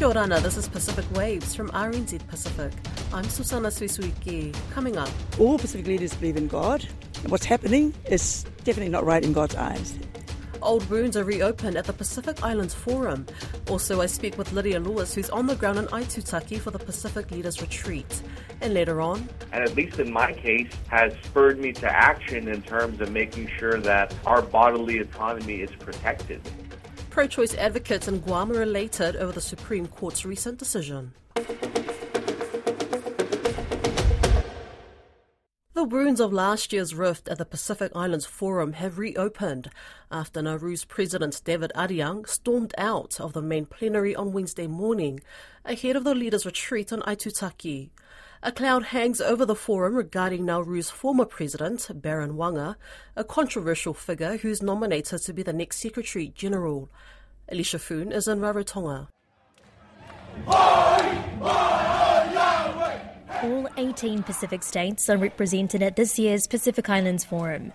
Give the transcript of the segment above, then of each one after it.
Kia ora, this is Pacific Waves from RNZ Pacific. I'm Susana Suisuiki. Coming up. All Pacific leaders believe in God. What's happening is definitely not right in God's eyes. Old wounds are reopened at the Pacific Islands Forum. Also, I speak with Lydia Lewis, who's on the ground in Aitutaki for the Pacific Leaders Retreat. And later on, and at least in my case, has spurred me to action in terms of making sure that our bodily autonomy is protected. Pro choice advocates in Guam are elated over the Supreme Court's recent decision. The wounds of last year's rift at the Pacific Islands Forum have reopened after Nauru's President David Adeang stormed out of the main plenary on Wednesday morning ahead of the leaders' retreat on Aitutaki. A cloud hangs over the forum regarding Nauru's former president, Baron Waqa, a controversial figure who's nominated to be the next Secretary General. Alicia Foon is in Rarotonga. All 18 Pacific states are represented at this year's Pacific Islands Forum,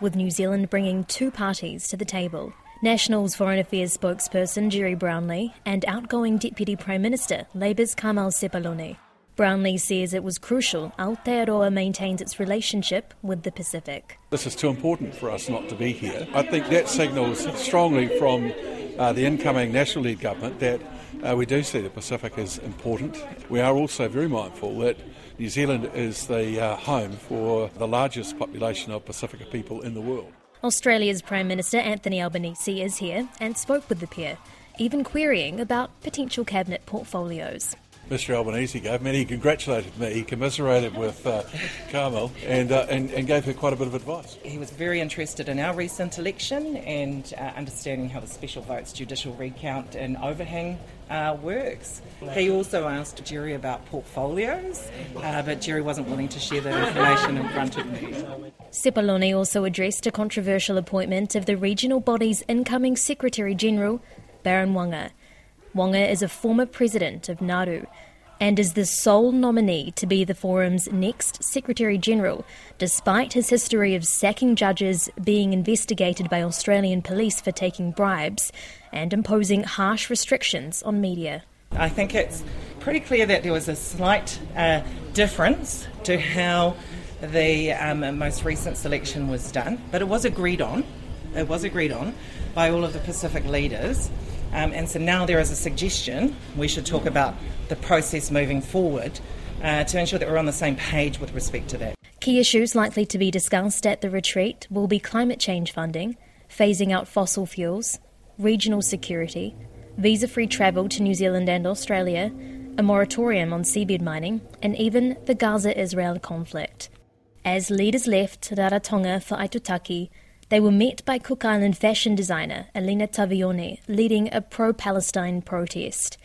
with New Zealand bringing two parties to the table. National's Foreign Affairs spokesperson Gerry Brownlee and outgoing Deputy Prime Minister Labour's Carmel Sepuloni. Brownlee says it was crucial Aotearoa maintains its relationship with the Pacific. This is too important for us not to be here. I think that signals strongly from uh, the incoming National Lead government that uh, we do see the Pacific as important. We are also very mindful that New Zealand is the uh, home for the largest population of Pasifika people in the world. Australia's Prime Minister Anthony Albanese is here and spoke with the pair, even querying about potential cabinet portfolios. Mr Albanese gave me, and he congratulated me, he commiserated with uh, Carmel, and, uh, and, and, gave her quite a bit of advice. He was very interested in our recent election and uh, understanding how the special votes, judicial recount, and overhang uh, works. He also asked Gerry about portfolios, uh, but Gerry wasn't willing to share that information in front of me. Sepuloni also addressed a controversial appointment of the regional body's incoming Secretary General, Baron Waqa. Waqa is a former president of Nauru and is the sole nominee to be the forum's next Secretary General, despite his history of sacking judges, being investigated by Australian police for taking bribes, and imposing harsh restrictions on media. I think it's pretty clear that there was a slight uh, difference to how the um, most recent selection was done, but it was agreed on. It was agreed on by all of the Pacific leaders. Um, and so now there is a suggestion we should talk about the process moving forward uh, to ensure that we're on the same page with respect to that. Key issues likely to be discussed at the retreat will be climate change funding, phasing out fossil fuels, regional security, visa free travel to New Zealand and Australia, a moratorium on seabed mining, and even the Gaza Israel conflict. As leaders left Rarotonga for Aitutaki, they were met by Cook Island fashion designer Elena Tavioni leading a pro Palestine protest.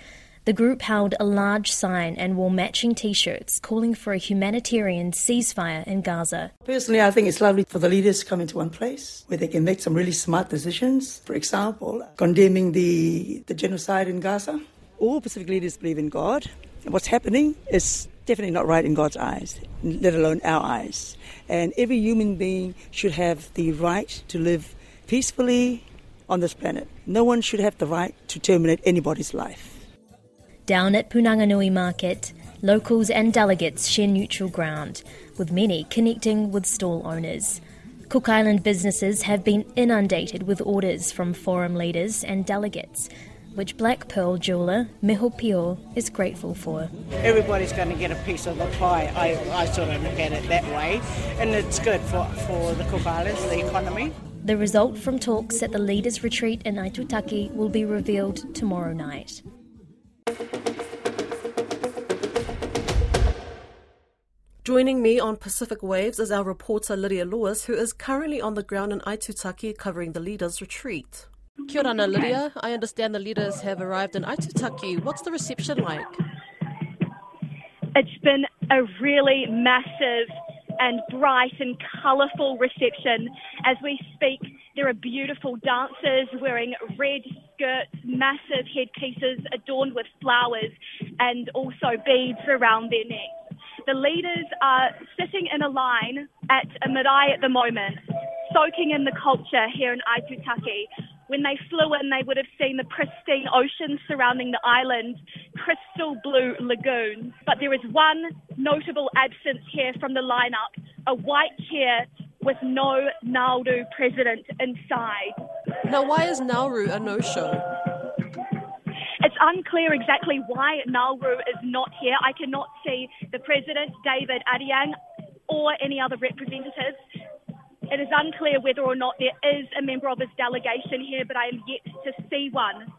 The group held a large sign and wore matching t shirts calling for a humanitarian ceasefire in Gaza. Personally, I think it's lovely for the leaders to come into one place where they can make some really smart decisions. For example, condemning the, the genocide in Gaza. All Pacific leaders believe in God. And what's happening is definitely not right in God's eyes, let alone our eyes. And every human being should have the right to live peacefully on this planet. No one should have the right to terminate anybody's life. Down at Punanga Nui Market, locals and delegates share neutral ground, with many connecting with stall owners. Cook Island businesses have been inundated with orders from forum leaders and delegates which Black Pearl jeweller Miho Pio is grateful for. Everybody's going to get a piece of the pie. I, I sort of look at it that way, and it's good for, for the Cook Islands, the economy. The result from talks at the leaders' retreat in Aitutaki will be revealed tomorrow night. Joining me on Pacific Waves is our reporter Lydia Lewis, who is currently on the ground in Aitutaki covering the leaders' retreat. Kia ora, Lydia. I understand the leaders have arrived in Aitutaki. What's the reception like? It's been a really massive and bright and colourful reception. As we speak, there are beautiful dancers wearing red skirts, massive headpieces adorned with flowers, and also beads around their necks. The leaders are sitting in a line at a marae at the moment. soaking in the culture here in Aitutaki. When they flew in, they would have seen the pristine ocean surrounding the island, crystal blue lagoons. But there is one notable absence here from the lineup a white chair with no Nauru president inside. Now, why is Nauru a no show? It's unclear exactly why Nauru is not here. I cannot see the president, David Adeang, or any other representatives. It is unclear whether or not there is a member of his delegation here, but I am yet to see one.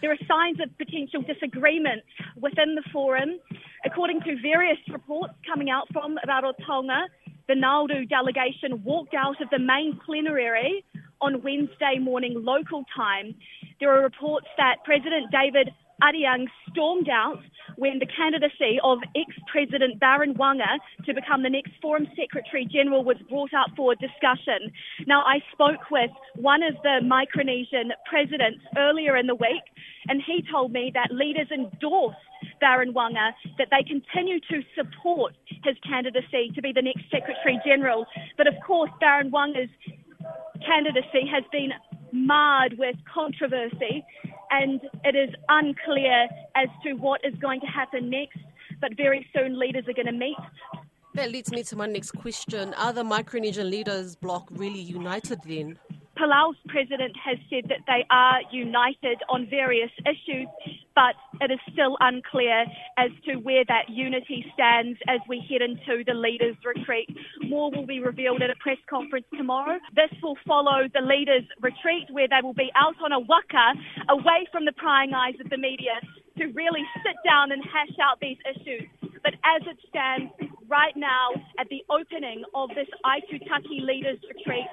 There are signs of potential disagreements within the forum. According to various reports coming out from Rarotonga, the Nauru delegation walked out of the main plenary on Wednesday morning local time. There are reports that President David Adeang stormed out when the candidacy of ex-President Baron Waqa to become the next Forum Secretary General was brought up for discussion. Now, I spoke with one of the Micronesian presidents earlier in the week, and he told me that leaders endorsed Baron Waqa, that they continue to support his candidacy to be the next Secretary General. But of course, Baron Waqa's candidacy has been marred with controversy, and it is unclear as to what is going to happen next. But very soon, leaders are going to meet. That leads me to my next question. Are the Micronesian leaders bloc really united then? Palau's president has said that they are united on various issues, but it is still unclear as to where that unity stands as we head into the leaders' retreat. More will be revealed at a press conference tomorrow. This will follow the leaders' retreat, where they will be out on a waka, away from the prying eyes of the media, to really sit down and hash out these issues. But as it stands right now, at the opening of this Aitutaki Leaders Retreat,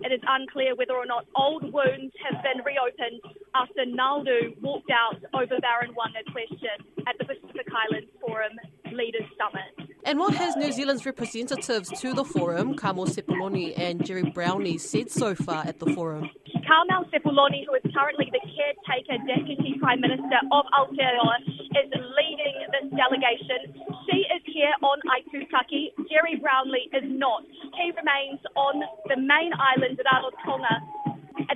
it is unclear whether or not old wounds have been reopened after Nauru walked out over Baron Waqa's question at the Pacific Islands Forum Leaders Summit. And what has New Zealand's representatives to the forum, Carmel Sepuloni and Gerry Brownlee, said so far at the forum? Carmel Sepuloni, who is currently the caretaker Deputy Prime Minister of Aotearoa, is leading this delegation. She is here on Aitutaki. Gerry Brownlee is not. He remains on the main island Rarotonga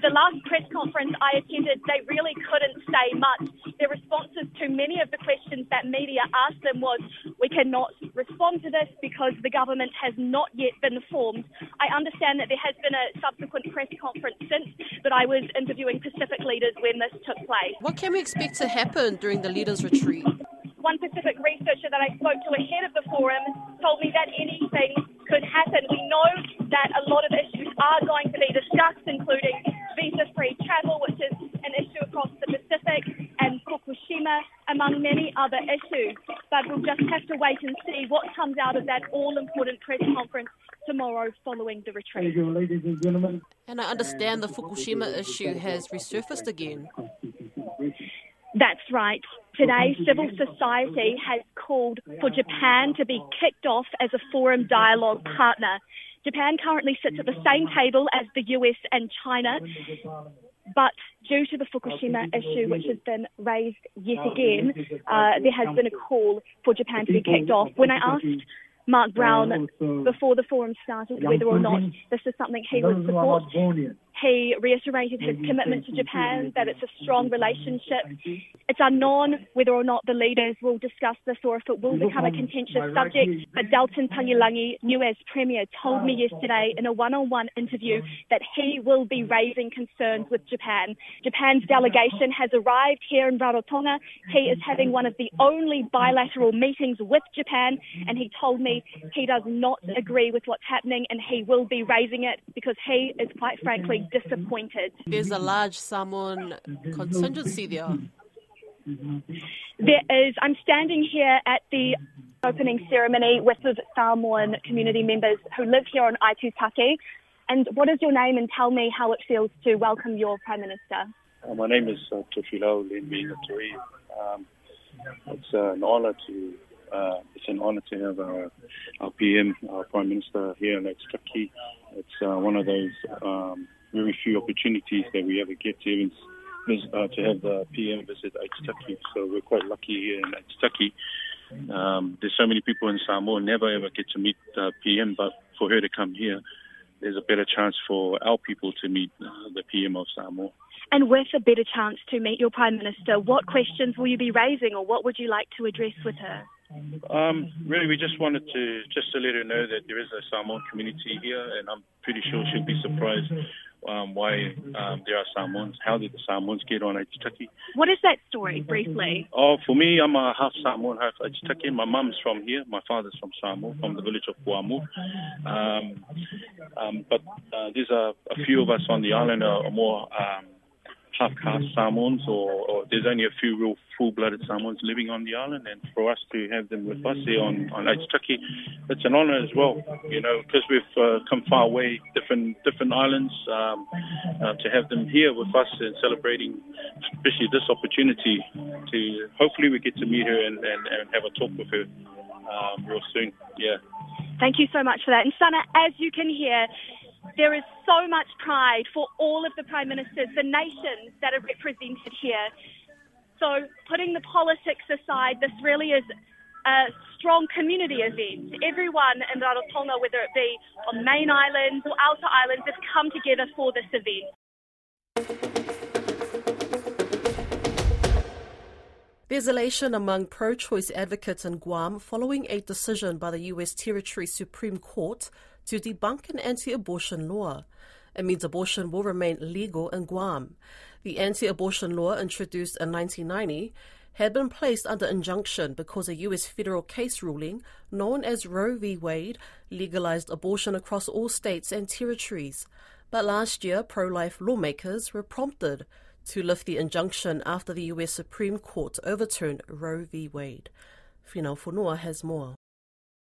at the last press conference I attended, they really couldn't say much. Their responses to many of the questions that media asked them was, we cannot respond to this because the government has not yet been formed. I understand that there has been a subsequent press conference since, but I was interviewing Pacific leaders when this took place. What can we expect to happen during the leaders' retreat? One Pacific researcher that I spoke to ahead of the forum told me that anything could happen. We know that a lot of issues are going to be discussed, including visa-free travel, which is an issue across the Pacific, and Fukushima, among many other issues. But we'll just have to wait and see what comes out of that all-important press conference tomorrow following the retreat. You, ladies and gentlemen. And I understand the Fukushima issue has resurfaced again. That's right. Today, civil society has called for Japan to be kicked off as a forum dialogue partner. Japan currently sits at the same table as the US and China, but due to the Fukushima issue, which has been raised yet again, uh, there has been a call for Japan to be kicked off. When I asked Mark Brown before the forum started whether or not this is something he would support, he reiterated his commitment to Japan, that it's a strong relationship. It's unknown whether or not the leaders will discuss this or if it will become a contentious subject. But Dalton Tagelagi, new as Premier, told me yesterday in a one-on-one interview that he will be raising concerns with Japan. Japan's delegation has arrived here in Rarotonga. He is having one of the only bilateral meetings with Japan, and he told me he does not agree with what's happening and he will be raising it because he is quite frankly disappointed. There's a large Samoan contingency there. There is. I'm standing here at the opening ceremony with the Samoan community members who live here on Aitutaki. And what is your name and tell me how it feels to welcome your Prime Minister? Uh, my name is uh, Tufilao Linmi Naturi. Um, it's uh, an honor to uh, it's an honor to have our, our PM, our Prime Minister here in Aitutaki. It's uh, one of those um, very few opportunities that we ever get to uh, to have the PM visit Aitutaki. So we're quite lucky here in Aitutaki. Um, there's so many people in Samoa never ever get to meet the PM, but for her to come here, there's a better chance for our people to meet uh, the PM of Samoa. And with a better chance to meet your Prime Minister, what questions will you be raising or what would you like to address with her? Um, really, we just wanted to just to let her know that there is a Samoan community here, and I'm pretty sure she'll be surprised um, why um, there are Samoans. How did the Samoans get on Aitutaki? What is that story, briefly? Oh, for me, I'm a half Samoan, half Aitutaki. My mum's from here. My father's from Samoa, from the village of Kuamu. Um, um, but uh, there's a, a few of us on the island are more um, half caste Samoans, or, or, there's only a few real full blooded Samoans living on the island, and for us to have them with us here on, on Aitutaki, it's an honour as well, you know, because we've uh, come far away, different different islands, um, uh, to have them here with us and celebrating, especially this opportunity to hopefully we get to meet her and, and, and have a talk with her um, real soon. Yeah. Thank you so much for that. And Sana, as you can hear, there is so much pride for all of the prime ministers, the nations that are represented here. So, putting the politics aside, this really is a strong community event. Everyone in Rarotonga, whether it be on main islands or outer islands, has come together for this event. There's elation among pro choice advocates in Guam following a decision by the U.S. Territory Supreme Court to debunk an anti abortion law. It means abortion will remain legal in Guam. The anti abortion law, introduced in 1990, had been placed under injunction because a U.S. federal case ruling known as Roe v. Wade legalized abortion across all states and territories. But last year, pro life lawmakers were prompted to lift the injunction after the U.S. Supreme Court overturned Roe v. Wade. Finau Fonua has more.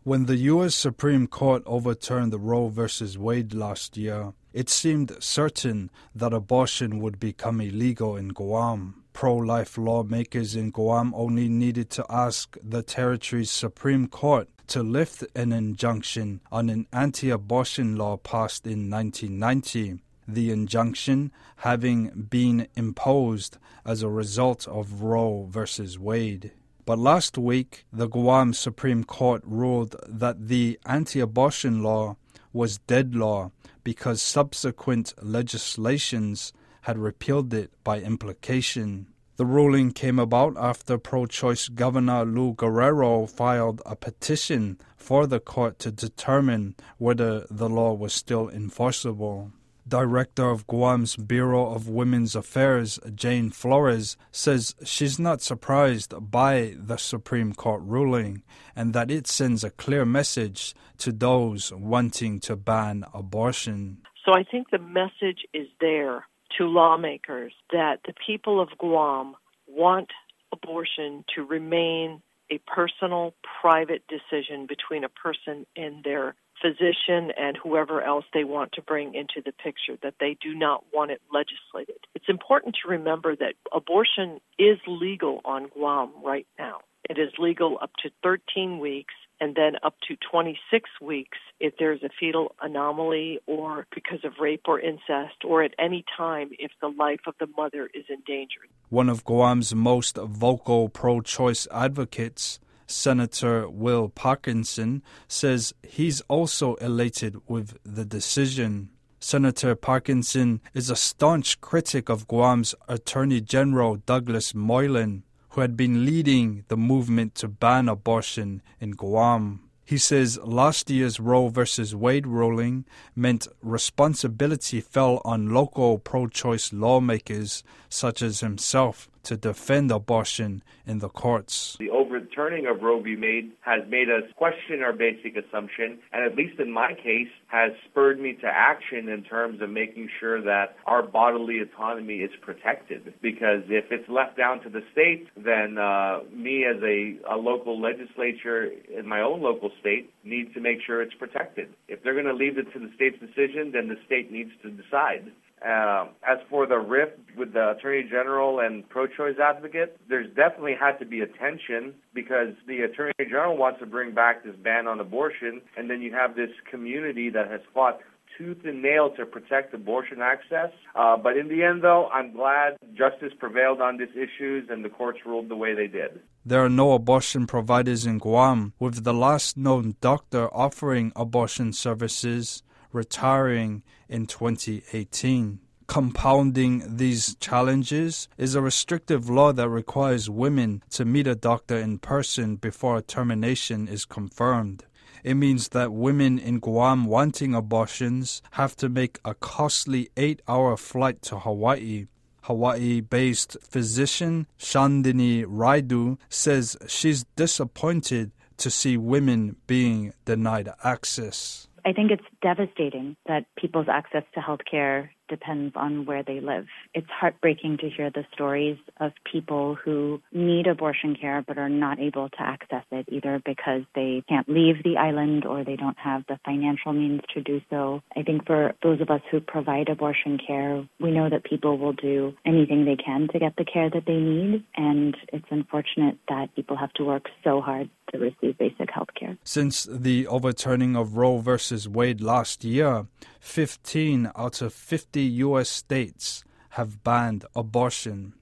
When the U.S. Supreme Court overturned the Roe v. Wade last year, it seemed certain that abortion would become illegal in Guam. Pro life lawmakers in Guam only needed to ask the territory's Supreme Court to lift an injunction on an anti abortion law passed in 1990. The injunction having been imposed as a result of Roe v. Wade. But last week, the Guam Supreme Court ruled that the anti abortion law was dead law because subsequent legislations had repealed it by implication. The ruling came about after pro choice Governor Lou Guerrero filed a petition for the court to determine whether the law was still enforceable. Director of Guam's Bureau of Women's Affairs, Jayne Flores, says she's not surprised by the Supreme Court ruling and that it sends a clear message to those wanting to ban abortion. So I think the message is there to lawmakers that the people of Guam want abortion to remain a personal, private decision between a person and their physician and whoever else they want to bring into the picture, that they do not want it legislated. It's important to remember that abortion is legal on Guam right now. It is legal up to 13 weeks and then up to 26 weeks if there's a fetal anomaly or because of rape or incest or at any time if the life of the mother is endangered. One of Guam's most vocal pro choice advocates Senator Will Parkinson says he's also elated with the decision. Senator Parkinson is a staunch critic of Guam's Attorney General Douglas Moylan, who had been leading the movement to ban abortion in Guam. He says last year's Roe v. Wade ruling meant responsibility fell on local pro choice lawmakers such as himself to defend abortion in the courts. The overturning of Roe v. Wade has made us question our basic assumption, and at least in my case, has spurred me to action in terms of making sure that our bodily autonomy is protected. Because if it's left down to the state, then uh, me as a, a local legislature in my own local state needs to make sure it's protected. If they're going to leave it to the state's decision, then the state needs to decide. Uh, as for the rift with the Attorney General and pro-choice advocates, there's definitely had to be a tension because the Attorney General wants to bring back this ban on abortion, and then you have this community that has fought tooth and nail to protect abortion access. Uh, but in the end, though, I'm glad justice prevailed on these issues and the courts ruled the way they did. There are no abortion providers in Guam, with the last known doctor offering abortion services retiring in 2018. Compounding these challenges is a restrictive law that requires women to meet a doctor in person before a termination is confirmed. It means that women in Guam wanting abortions have to make a costly eight hour flight to Hawaii. Hawaii based physician Shandhini Raidoo says she's disappointed to see women being denied access. I think it's devastating that people's access to healthcare depends on where they live. It's heartbreaking to hear the stories of people who need abortion care but are not able to access it either because they can't leave the island or they don't have the financial means to do so. I think for those of us who provide abortion care, we know that people will do anything they can to get the care that they need, and it's unfortunate that people have to work so hard to receive basic health care. Since the overturning of Roe versus Wade last year, 15 out of 50 U.S. states have banned abortion.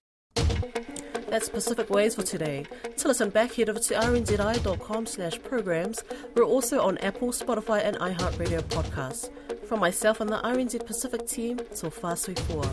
That's Pacific Waves for today. To listen back, head over to rnzi.com slash programs. We're also on Apple, Spotify and iHeartRadio podcasts. From myself and the RNZ Pacific team, till fast 4.